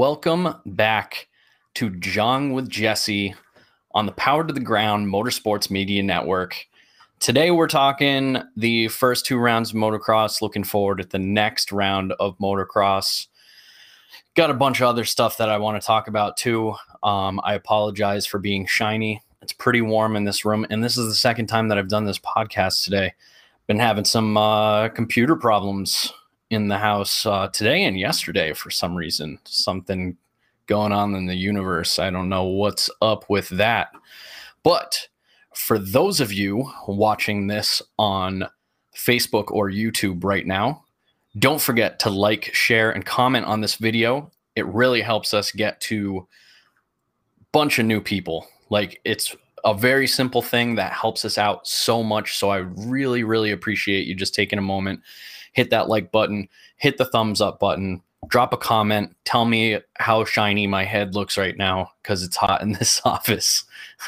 Welcome back to Jawing with Jesse on the Power to the Ground Motorsports Media Network. Today we're talking the first two rounds of motocross, looking forward at the next round of motocross. Got a bunch of other stuff that I want to talk about too. Um, I apologize for being shiny. It's pretty warm in this room, and this is the second time that I've done this podcast today. Been having some uh, computer problems in the house uh, today and yesterday for some reason. Something going on in the universe. I don't know what's up with that. But for those of you watching this on Facebook or YouTube right now, don't forget to like, share, and comment on this video. It really helps us get to a bunch of new people. Like it's a very simple thing that helps us out so much. So I really, really appreciate you just taking a moment, hit that like button, hit the thumbs up button, drop a comment, tell me how shiny my head looks right now because it's hot in this office.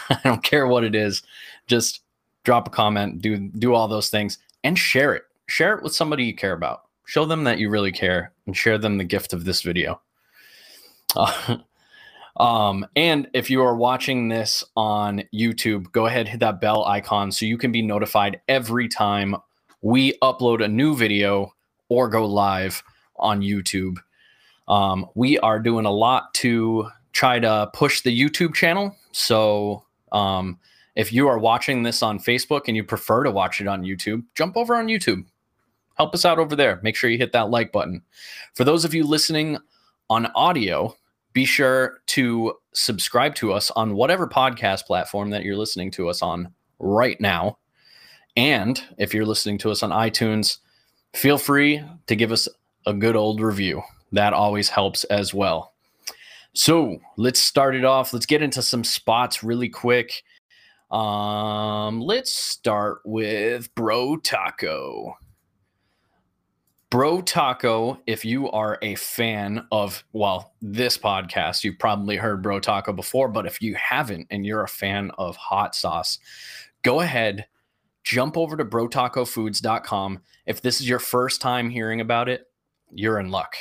I don't care what it is. Just drop a comment, do do all those things, and share it. Share it with somebody you care about. Show them that you really care and share them the gift of this video. Uh, um, and if you are watching this on YouTube, go ahead hit that bell icon so you can be notified every time we upload a new video or go live on YouTube. Um, we are doing a lot to try to push the YouTube channel. So um, if you are watching this on Facebook and you prefer to watch it on YouTube, jump over on YouTube. Help us out over there. Make sure you hit that like button. For those of you listening on audio, be sure to subscribe to us on whatever podcast platform that you're listening to us on right now. And if you're listening to us on iTunes, feel free to give us a good old review. That always helps as well. So let's start it off. Let's get into some spots really quick. Um, let's start with Bro Taco. Bro Taco, if you are a fan of, well, this podcast, you've probably heard Bro Taco before, but if you haven't and you're a fan of hot sauce, go ahead, jump over to brotacofoods.com. If this is your first time hearing about it, you're in luck.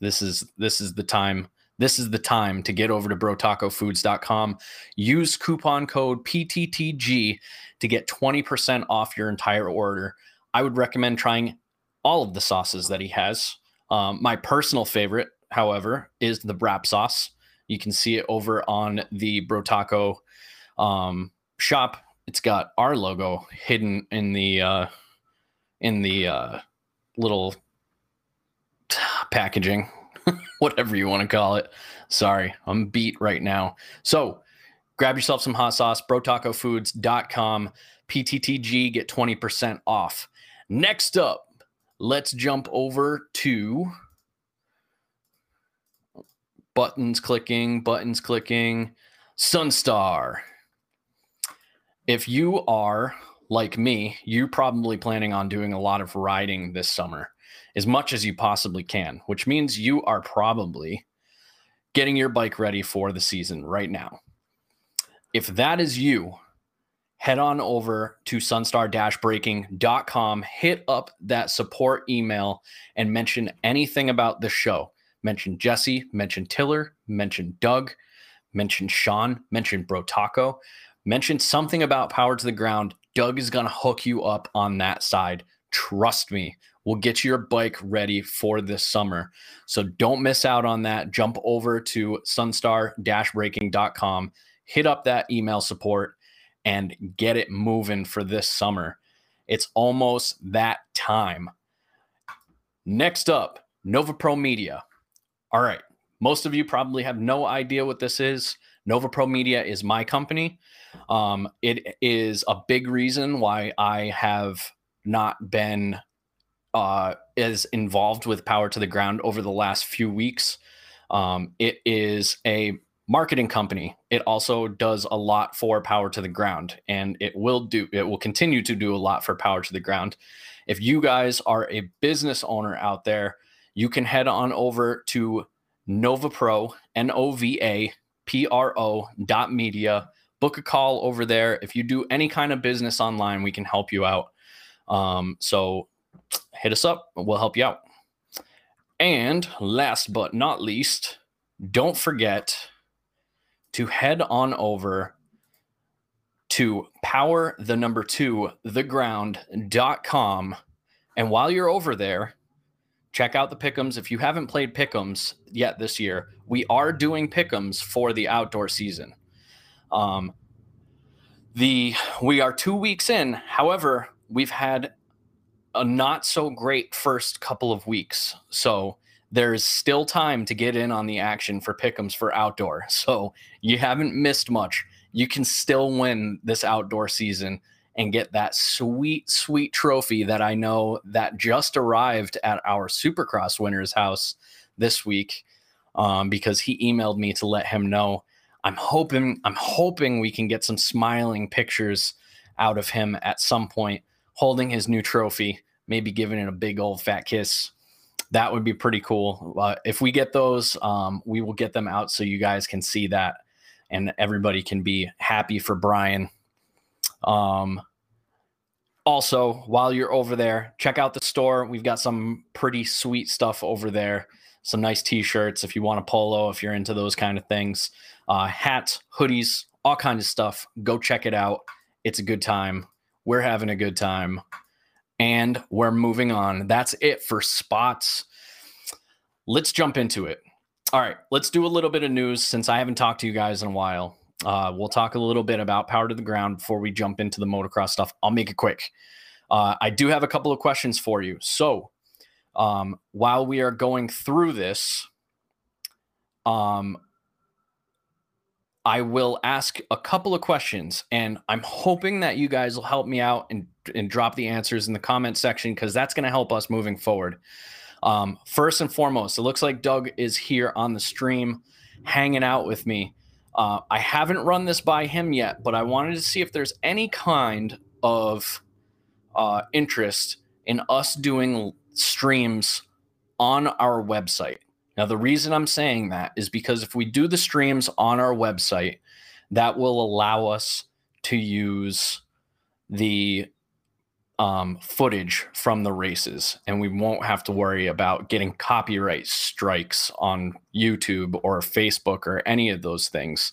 This is this is the time. This is the time to get over to brotacofoods.com. Use coupon code PTTG to get 20% off your entire order. I would recommend trying all of the sauces that he has. Um, my personal favorite, however, is the Brap sauce. You can see it over on the Brotaco um, shop. It's got our logo hidden in the uh, in the uh, little packaging, whatever you want to call it. Sorry, I'm beat right now. So grab yourself some hot sauce, brotacofoods.com, PTTG, get 20% off. Next up, let's jump over to buttons clicking, buttons clicking, Sunstar. If you are like me, you're probably planning on doing a lot of riding this summer as much as you possibly can, which means you are probably getting your bike ready for the season right now. If that is you, head on over to sunstar-braking.com, hit up that support email and mention anything about the show. Mention Jesse, mention Tiller, mention Doug, mention Sean, mention Bro Taco, mention something about power to the ground. Doug is going to hook you up on that side. Trust me, we'll get your bike ready for this summer. So don't miss out on that. Jump over to sunstar-braking.com, hit up that email support, and get it moving for this summer. It's almost that time. Next up, Nova Pro Media. All right. Most of you probably have no idea what this is. Nova Pro Media is my company. Um, it is a big reason why I have not been uh, is involved with Power to the Ground over the last few weeks. Um, it is a marketing company. It also does a lot for Power to the Ground, and it will do. It will continue to do a lot for Power to the Ground. If you guys are a business owner out there, you can head on over to Nova Pro, N O V A P R O dot media. Book a call over there. If you do any kind of business online, we can help you out. Um, so hit us up. We'll help you out. And last but not least, don't forget to head on over to power the number two theground.com and while you're over there check out the pickums if you haven't played pickums yet this year we are doing pickums for the outdoor season. Um, the we are two weeks in. However we've had a not so great first couple of weeks. So there's still time to get in on the action for pickums for outdoor. So you haven't missed much. You can still win this outdoor season and get that sweet, sweet trophy that I know that just arrived at our Supercross winner's house this week um, because he emailed me to let him know. I'm hoping I'm hoping we can get some smiling pictures out of him at some point holding his new trophy, maybe giving it a big old fat kiss. That would be pretty cool. Uh, if we get those, um, we will get them out so you guys can see that and everybody can be happy for Brian. Um, also, while you're over there, check out the store. We've got some pretty sweet stuff over there. Some nice t-shirts if you want a polo, if you're into those kind of things. Uh, hats, hoodies, all kinds of stuff. Go check it out. It's a good time. We're having a good time. And we're moving on. That's it for spots. Let's jump into it. All right, let's do a little bit of news since I haven't talked to you guys in a while. Uh, we'll talk a little bit about power to the ground before we jump into the motocross stuff. I'll make it quick. Uh, I do have a couple of questions for you. So, um, while we are going through this, um, I will ask a couple of questions, and I'm hoping that you guys will help me out and, and drop the answers in the comment section because that's going to help us moving forward. Um, first and foremost, it looks like Doug is here on the stream hanging out with me. Uh, I haven't run this by him yet, but I wanted to see if there's any kind of uh, interest in us doing streams on our website. Now, the reason I'm saying that is because if we do the streams on our website, that will allow us to use the um, footage from the races, and we won't have to worry about getting copyright strikes on YouTube or Facebook or any of those things.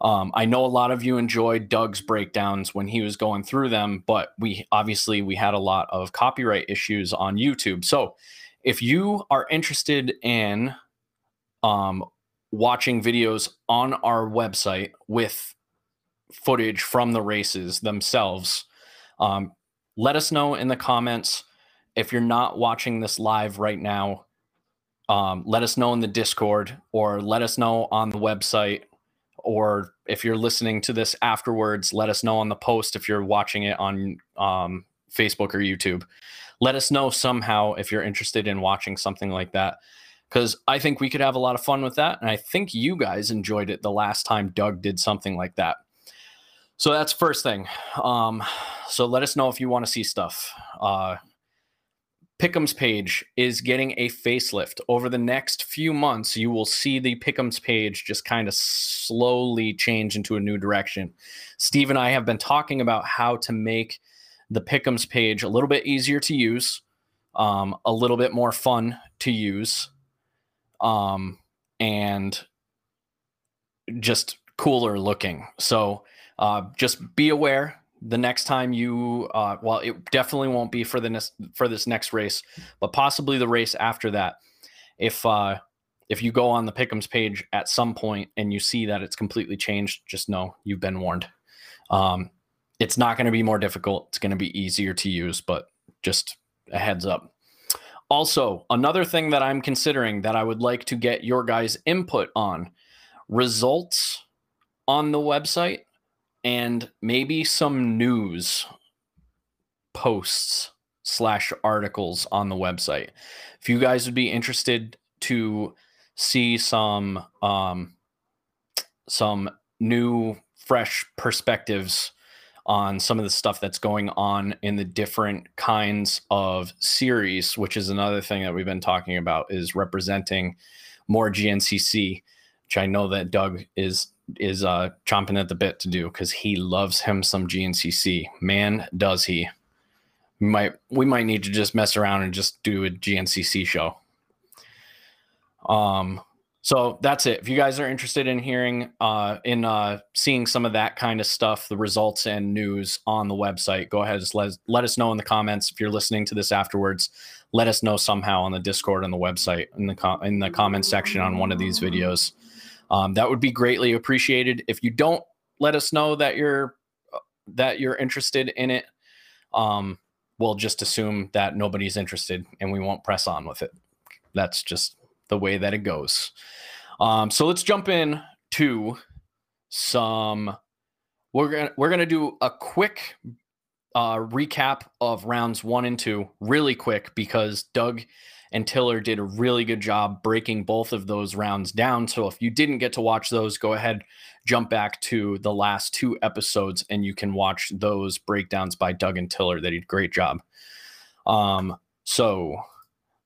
Um, I know a lot of you enjoyed Doug's breakdowns when he was going through them, but we obviously we had a lot of copyright issues on YouTube. So if you are interested in um, watching videos on our website with footage from the races themselves, um, let us know in the comments if you're not watching this live right now. Um, let us know in the Discord or let us know on the website. Or if you're listening to this afterwards, let us know on the post if you're watching it on um, Facebook or YouTube. Let us know somehow if you're interested in watching something like that because I think we could have a lot of fun with that. And I think you guys enjoyed it the last time Doug did something like that. So that's first thing. Um, so let us know if you want to see stuff. Uh, Pickham's page is getting a facelift. Over the next few months, you will see the Pickham's page just kind of slowly change into a new direction. Steve and I have been talking about how to make the Pickham's page a little bit easier to use, um, a little bit more fun to use, um, and just cooler looking. So uh, just be aware the next time you, uh, well, it definitely won't be for the for this next race, but possibly the race after that. If uh, if you go on the Pickums page at some point and you see that it's completely changed, just know you've been warned. Um, it's not going to be more difficult. It's going to be easier to use, but just a heads up. Also, another thing that I'm considering that I would like to get your guys' input on results on the website and maybe some news posts slash articles on the website. If you guys would be interested to see some um, some new fresh perspectives on some of the stuff that's going on in the different kinds of series, which is another thing that we've been talking about, is representing more GNCC, which I know that Doug is is uh, chomping at the bit to do because he loves him some GNCC. Man, does he! We might we might need to just mess around and just do a GNCC show. Um, So that's it. If you guys are interested in hearing, uh, in uh, seeing some of that kind of stuff, the results and news on the website, go ahead and let, let us know in the comments. If you're listening to this afterwards, let us know somehow on the Discord on the website in the com- in the comment section on one of these videos. Um, that would be greatly appreciated. If you don't let us know that you're that you're interested in it, um, we'll just assume that nobody's interested and we won't press on with it. That's just the way that it goes. Um, so let's jump in to some. We're gonna we're gonna do a quick uh, recap of rounds one and two, really quick, because Doug and Tiller did a really good job breaking both of those rounds down. So if you didn't get to watch those, go ahead, jump back to the last two episodes, and you can watch those breakdowns by Doug and Tiller. They did a great job. Um, so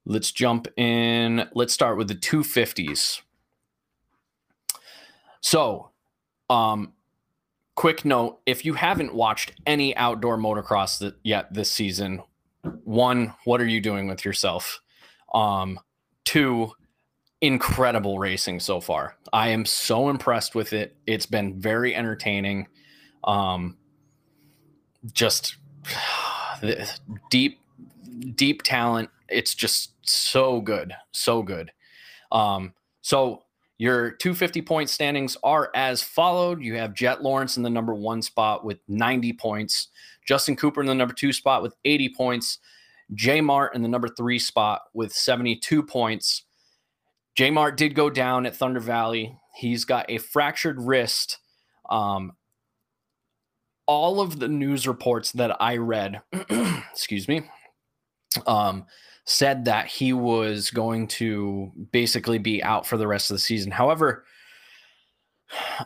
Let's jump in. Let's start with the 250s. So, um, quick note if you haven't watched any outdoor motocross yet this season, one, what are you doing with yourself? Um, two, incredible racing so far. I am so impressed with it. It's been very entertaining. Um, just deep, deep talent. It's just so good, so good. Um, so your 250 point standings are as followed. You have Jett Lawrence in the number one spot with 90 points, Justin Cooper in the number two spot with 80 points, J Mart in the number three spot with 72 points. J Mart did go down at Thunder Valley. He's got a fractured wrist. Um, all of the news reports that I read, excuse me, um, said that he was going to basically be out for the rest of the season. However,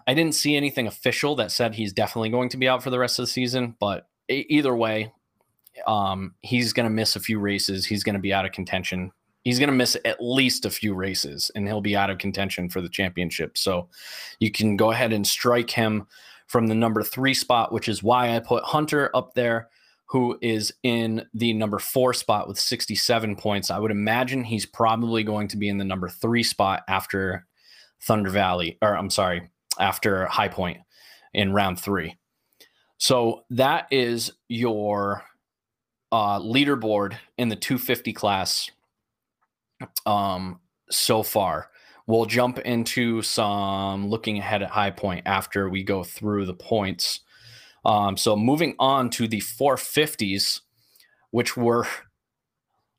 I didn't see anything official that said he's definitely going to be out for the rest of the season, but either way, um, he's going to miss a few races. He's going to be out of contention. He's going to miss at least a few races and he'll be out of contention for the championship. So you can go ahead and strike him from the number three spot, which is why I put Hunter up there who is in the number four spot with 67 points. I would imagine he's probably going to be in the number three spot after Thunder Valley, or I'm sorry, after High Point in round three. So that is your uh, leaderboard in the 250 class um, so far. We'll jump into some looking ahead at High Point after we go through the points. Um, so moving on to the 450s, which were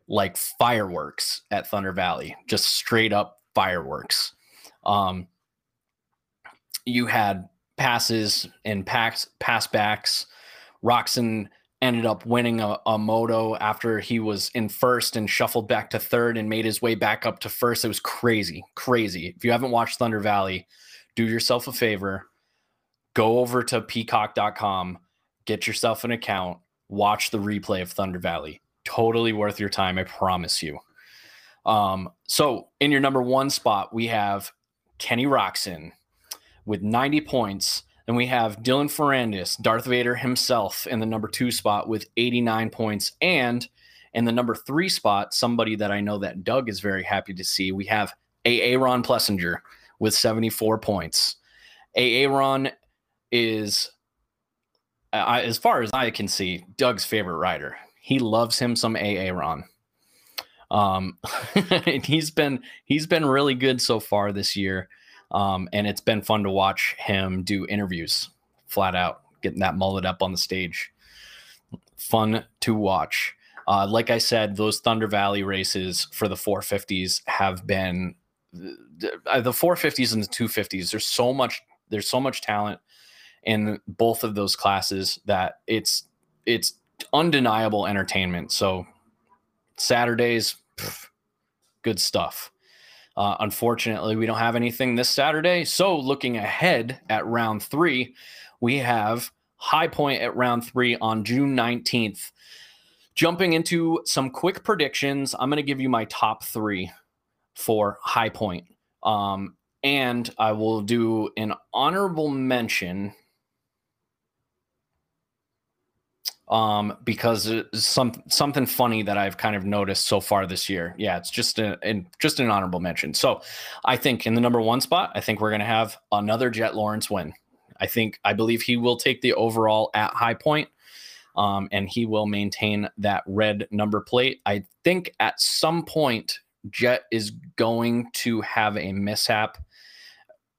like fireworks at Thunder Valley, just straight up fireworks. Um, you had passes and pass pass backs. Roczen ended up winning a, a, moto after he was in first and shuffled back to third and made his way back up to first. It was crazy, crazy. If you haven't watched Thunder Valley, do yourself a favor, go over to peacock.com, get yourself an account, watch the replay of Thunder Valley. Totally worth your time, I promise you. Um, so in your number one spot, we have Kenny Roczen with 90 points. And we have Dylan Ferrandis, Darth Vader himself, in the number two spot with 89 points. And in the number three spot, somebody that I know that Doug is very happy to see, we have Aaron Plessinger with 74 points. Aaron is, uh, as far as I can see, Doug's favorite rider. He loves him some AA Ron. Um, he's been he's been really good so far this year, um, and it's been fun to watch him do interviews, flat out getting that mullet up on the stage. Fun to watch. Uh, like I said, those Thunder Valley races for the 450s have been the 450s and the 250s. There's so much. There's so much talent in both of those classes that it's it's undeniable entertainment. So Saturdays, pff, good stuff. Uh, unfortunately, we don't have anything this Saturday. So looking ahead at round three, we have High Point at round three on June 19th. Jumping into some quick predictions, I'm going to give you my top three for High Point. Um, and I will do an honorable mention um, because some something funny that I've kind of noticed so far this year. Yeah, it's just a and just an honorable mention. So I think in the number one spot, I think we're gonna have another Jett Lawrence win. I think I believe he will take the overall at High Point. Um, and he will maintain that red number plate. I think at some point Jett is going to have a mishap,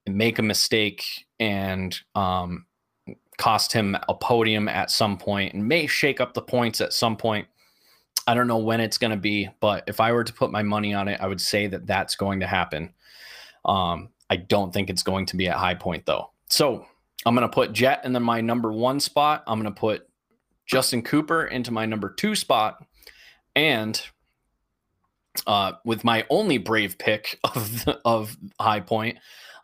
make a mistake, and um, cost him a podium at some point and may shake up the points at some point. I don't know when it's going to be, but if I were to put my money on it, I would say that that's going to happen. Um, I don't think it's going to be at high point though. So I'm going to put Jett in the, my number one spot. I'm going to put Justin Cooper into my number two spot. And uh, with my only brave pick of, of high point,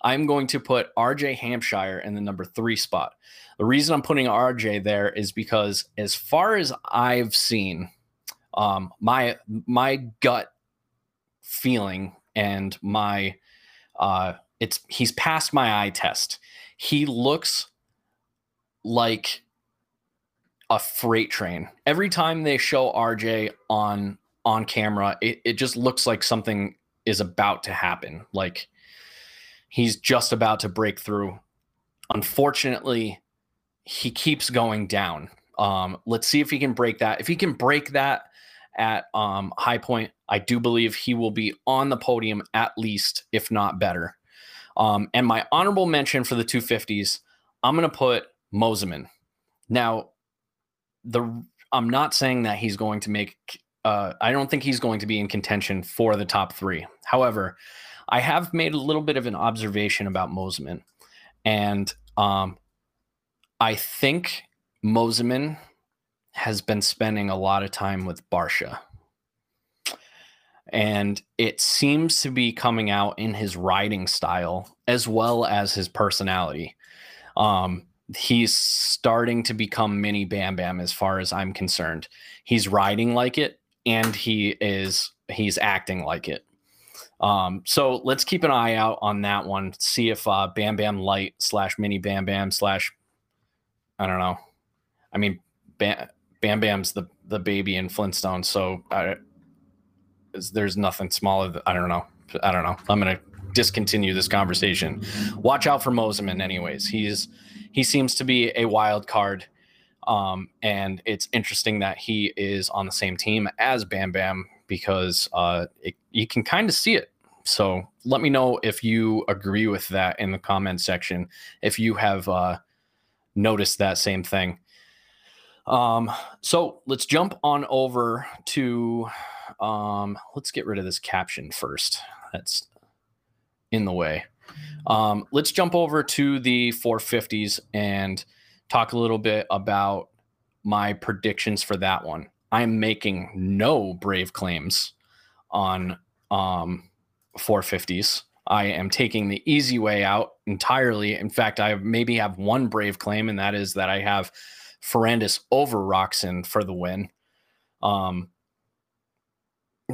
I'm going to put RJ Hampshire in the number three spot. The reason I'm putting RJ there is because, as far as I've seen, um, my my gut feeling and my uh, it's he's passed my eye test. He looks like a freight train. Every time they show RJ on on camera, it, it just looks like something is about to happen. Like he's just about to break through. Unfortunately, he keeps going down. Um, let's see if he can break that. If he can break that at um, high point, I do believe he will be on the podium at least, if not better. Um, and my honorable mention for the 250s, I'm going to put Mosiman. Now, the I'm not saying that he's going to make. Uh, I don't think he's going to be in contention for the top three. However, I have made a little bit of an observation about Mosiman, and um, I think Mosiman has been spending a lot of time with Barcia. And it seems to be coming out in his riding style as well as his personality. Um, he's starting to become mini Bam Bam as far as I'm concerned. He's riding like it and he is he's acting like it. Um, so let's keep an eye out on that one. See if uh, Bam Bam Light slash Mini Bam Bam slash I don't know. I mean, Bam, Bam Bam's the the baby in Flintstone, so I, there's nothing smaller. Than, I don't know. I don't know. I'm gonna discontinue this conversation. Watch out for Mosiman, anyways. He's he seems to be a wild card. Um, and it's interesting that he is on the same team as Bam Bam because uh, it, you can kind of see it. So let me know if you agree with that in the comment section. If you have uh, noticed that same thing. Um, so let's jump on over to um, let's get rid of this caption first. That's in the way. Um, let's jump over to the 450s and talk a little bit about my predictions for that one. I'm making no brave claims on um, 450s. I am taking the easy way out entirely. In fact, I maybe have one brave claim, and that is that I have Ferrandis over Roczen for the win. Um,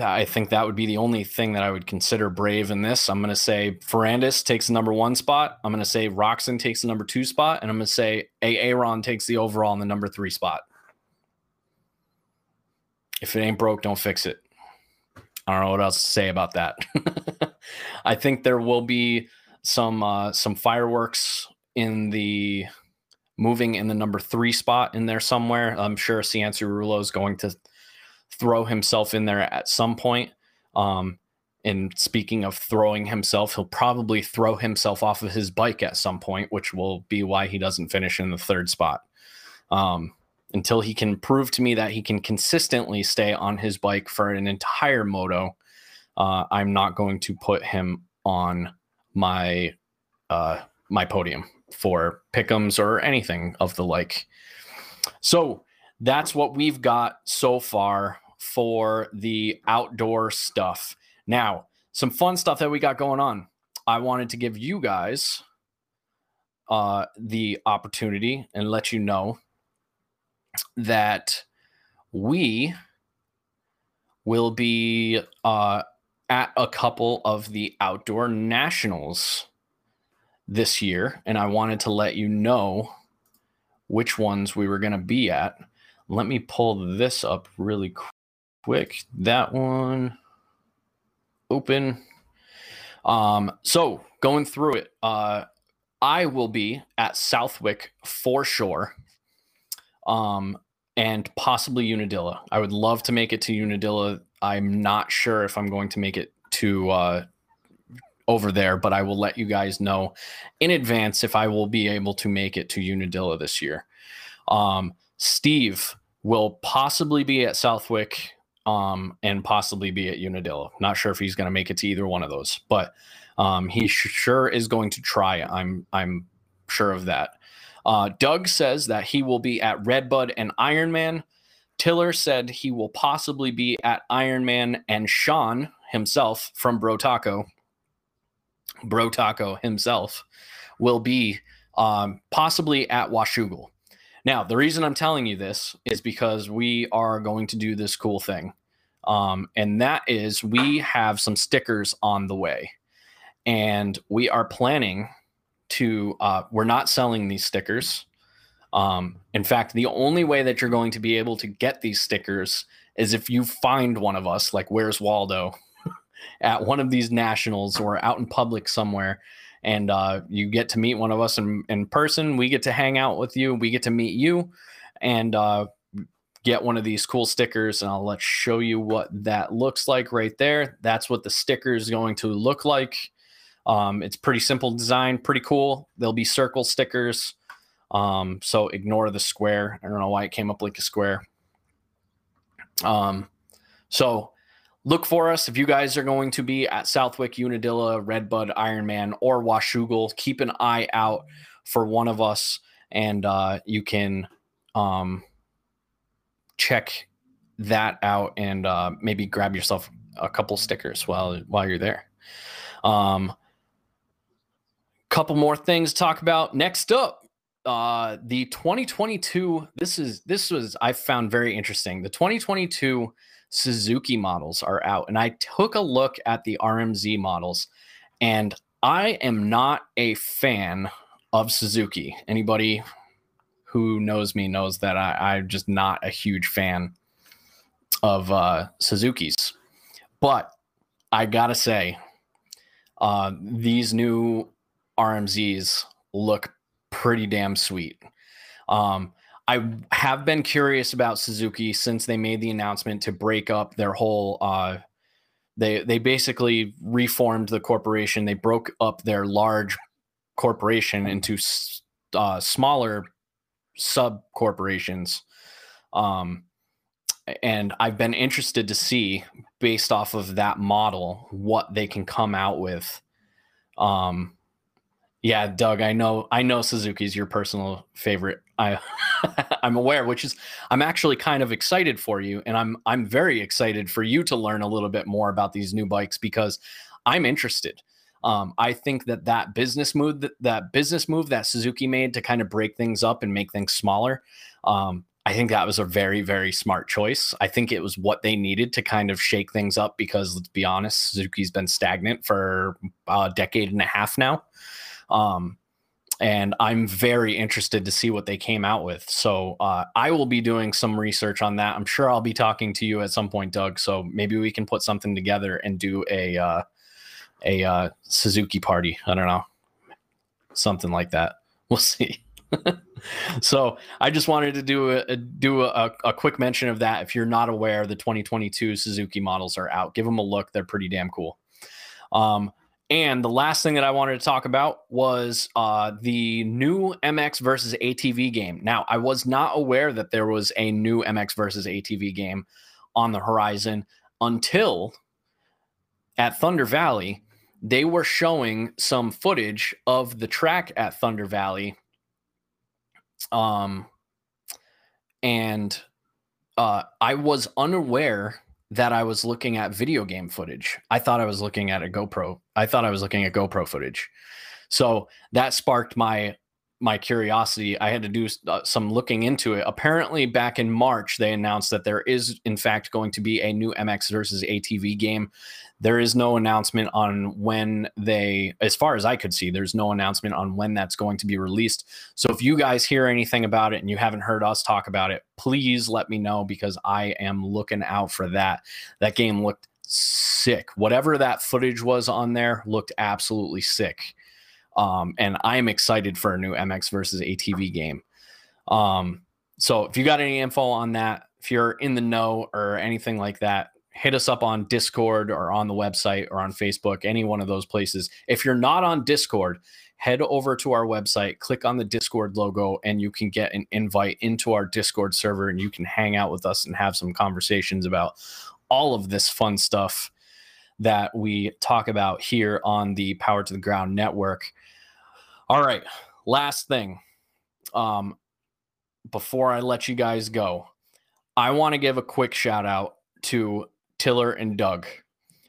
I think that would be the only thing that I would consider brave in this. I'm going to say Ferrandis takes the number one spot. I'm going to say Roczen takes the number two spot, and I'm going to say Aaron takes the overall in the number three spot. If it ain't broke, don't fix it. I don't know what else to say about that. I think there will be some uh, some fireworks in the moving in the number three spot in there somewhere. I'm sure Cian Cianciarulo is going to throw himself in there at some point. Um, and speaking of throwing himself, he'll probably throw himself off of his bike at some point, which will be why he doesn't finish in the third spot. Um, until he can prove to me that he can consistently stay on his bike for an entire moto, uh, I'm not going to put him on my uh, my podium for pickums or anything of the like. So that's what we've got so far for the outdoor stuff. Now, some fun stuff that we got going on. I wanted to give you guys uh, the opportunity and let you know that we will be uh, at a couple of the outdoor nationals this year, and I wanted to let you know which ones we were going to be at. let me pull this up really quick. That one open. Um, so going through it, uh, I will be at Southwick for sure. Um, and possibly Unadilla. I would love to make it to Unadilla. I'm not sure if I'm going to make it to uh, over there, but I will let you guys know in advance if I will be able to make it to Unadilla this year. Um, Steve will possibly be at Southwick um, and possibly be at Unadilla. Not sure if he's going to make it to either one of those, but um, he sure is going to try. I'm I'm sure of that. Uh, Doug says that he will be at Redbud and Ironman. Tiller said he will possibly be at Ironman, and Sean himself from Bro Taco, Bro Taco himself, will be um, possibly at Washougal. Now, the reason I'm telling you this is because we are going to do this cool thing. Um, and that is we have some stickers on the way. And we are planning to, uh, we're not selling these stickers. Um, in fact, the only way that you're going to be able to get these stickers is if you find one of us, like Where's Waldo, at one of these nationals or out in public somewhere and uh, you get to meet one of us in, in person. We get to hang out with you. We get to meet you and uh, get one of these cool stickers. And I'll let show you what that looks like right there. That's what the sticker is going to look like. Um, it's pretty simple design, pretty cool. There'll be circle stickers. Um, so ignore the square. I don't know why it came up like a square. Um, so look for us if you guys are going to be at Southwick, Unadilla, Redbud, Ironman, or Washougal. Keep an eye out for one of us, and uh, you can um, check that out and uh, maybe grab yourself a couple stickers while while you're there. Um, couple more things to talk about. Next up, uh, the 2022. This is this was I found very interesting. The 2022 Suzuki models are out. And I took a look at the RMZ models, and I am not a fan of Suzuki. Anybody who knows me knows that I, am just not a huge fan of uh, Suzuki's. But I gotta say, uh, these new RMZs look pretty damn sweet. Um, I have been curious about Suzuki since they made the announcement to break up their whole. Uh, they they basically reformed the corporation. They broke up their large corporation into uh, smaller sub corporations. Um, and I've been interested to see, based off of that model, what they can come out with. Um, yeah, Doug, I know I know Suzuki's your personal favorite. I I'm aware, which is I'm actually kind of excited for you and I'm I'm very excited for you to learn a little bit more about these new bikes because I'm interested. Um, I think that that business move that, that business move that Suzuki made to kind of break things up and make things smaller, um, I think that was a very very smart choice. I think it was what they needed to kind of shake things up because let's be honest, Suzuki's been stagnant for a decade and a half now. Um, and I'm very interested to see what they came out with. So uh, I will be doing some research on that. I'm sure I'll be talking to you at some point, Doug. So maybe we can put something together and do a uh, a uh, Suzuki party. I don't know, something like that. We'll see. so I just wanted to do a, do a, a quick mention of that. If you're not aware, the 2022 Suzuki models are out. Give them a look; they're pretty damn cool. Um, and the last thing that I wanted to talk about was uh, the new MX versus ATV game. Now, I was not aware that there was a new MX versus ATV game on the horizon until at Thunder Valley, they were showing some footage of the track at Thunder Valley. Um, and uh, I was unaware that I was looking at video game footage. I thought I was looking at a GoPro. I thought I was looking at GoPro footage. So that sparked my my curiosity, I had to do uh, some looking into it. Apparently, back in March, they announced that there is, in fact, going to be a new MX versus ATV game. There is no announcement on when they, as far as I could see, there's no announcement on when that's going to be released. So if you guys hear anything about it and you haven't heard us talk about it, please let me know because I am looking out for that. That game looked sick. Whatever that footage was on there looked absolutely sick. Um, and I'm excited for a new MX versus ATV game. Um, so if you got any info on that, if you're in the know or anything like that, hit us up on Discord or on the website or on Facebook, any one of those places. If you're not on Discord, head over to our website, click on the Discord logo, and you can get an invite into our Discord server and you can hang out with us and have some conversations about all of this fun stuff that we talk about here on the Power to the Ground network. All right, last thing. Um, before I let you guys go, I want to give a quick shout out to Tiller and Doug.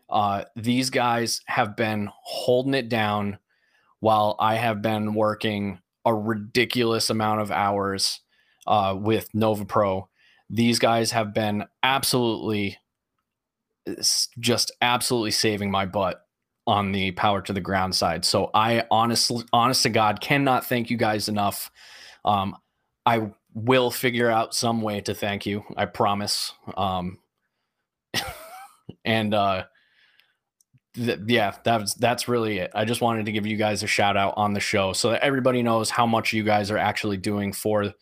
Uh, these guys have been holding it down while I have been working a ridiculous amount of hours uh, with Nova Pro. These guys have been absolutely, just absolutely saving my butt on the power to the ground side. So I honestly, honest to God, cannot thank you guys enough. Um, I will figure out some way to thank you. I promise. Um, and uh, th- yeah, that's that's really it. I just wanted to give you guys a shout out on the show so that everybody knows how much you guys are actually doing for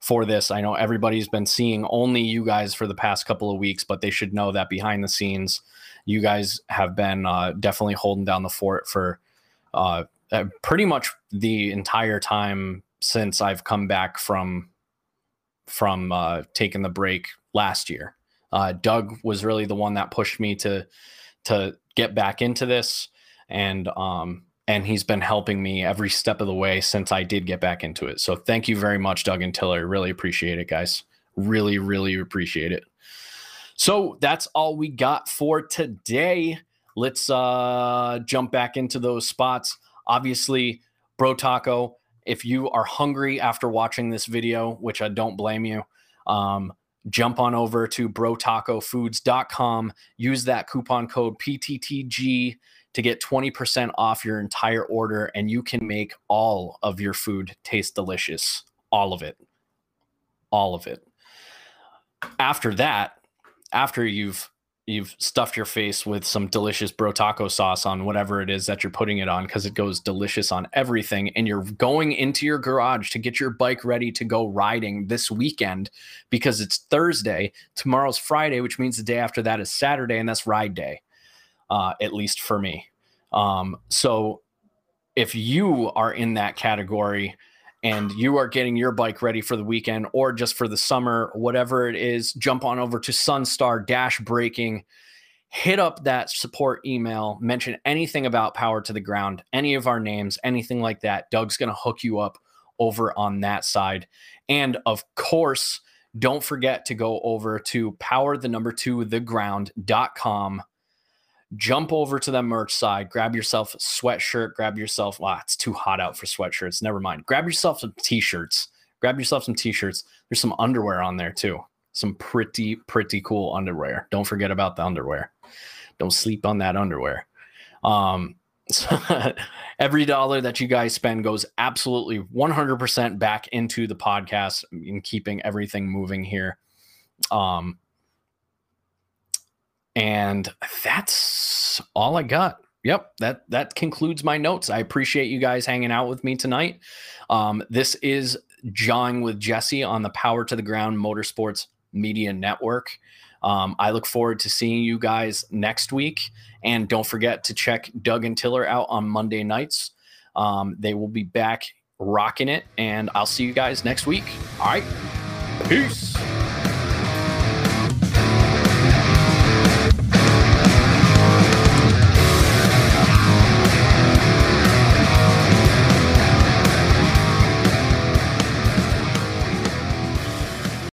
for this. I know everybody's been seeing only you guys for the past couple of weeks, but they should know that behind the scenes, you guys have been uh, definitely holding down the fort for uh, uh, pretty much the entire time since I've come back from from uh, taking the break last year. Uh, Doug was really the one that pushed me to to get back into this, and um, and he's been helping me every step of the way since I did get back into it. So thank you very much, Doug and Tiller. Really appreciate it, guys. Really, really appreciate it. So that's all we got for today. Let's uh, jump back into those spots. Obviously, Bro Taco, if you are hungry after watching this video, which I don't blame you, um, jump on over to brotacofoods.com, use that coupon code PTTG to get 20% off your entire order, and you can make all of your food taste delicious. All of it. All of it. After that, after you've you've stuffed your face with some delicious bro taco sauce on whatever it is that you're putting it on because it goes delicious on everything and you're going into your garage to get your bike ready to go riding this weekend because it's thursday. Tomorrow's friday which means the day after that is saturday and that's ride day uh, at least for me. Um, so if you are in that category and you are getting your bike ready for the weekend or just for the summer, whatever it is, jump on over to Sunstar Dash Braking. Hit up that support email, mention anything about power to the ground, any of our names, anything like that. Doug's going to hook you up over on that side. And of course, don't forget to go over to power the number two the ground.com jump over to that merch side, grab yourself a sweatshirt, grab yourself, ah, it's too hot out for sweatshirts. Never mind. Grab yourself some t shirts. Grab yourself some t shirts. There's some underwear on there too. Some pretty, pretty cool underwear. Don't forget about the underwear. Don't sleep on that underwear. Um, so every dollar that you guys spend goes absolutely 100% back into the podcast and keeping everything moving here. Um, and that's all I got. Yep, that that concludes my notes. I appreciate you guys hanging out with me tonight. Um, this is Jawing with Jesse on the Power to the Ground Motorsports Media Network. Um, I look forward to seeing you guys next week. And don't forget to check Doug and Tiller out on Monday nights. Um, they will be back rocking it. And I'll see you guys next week. All right. Peace.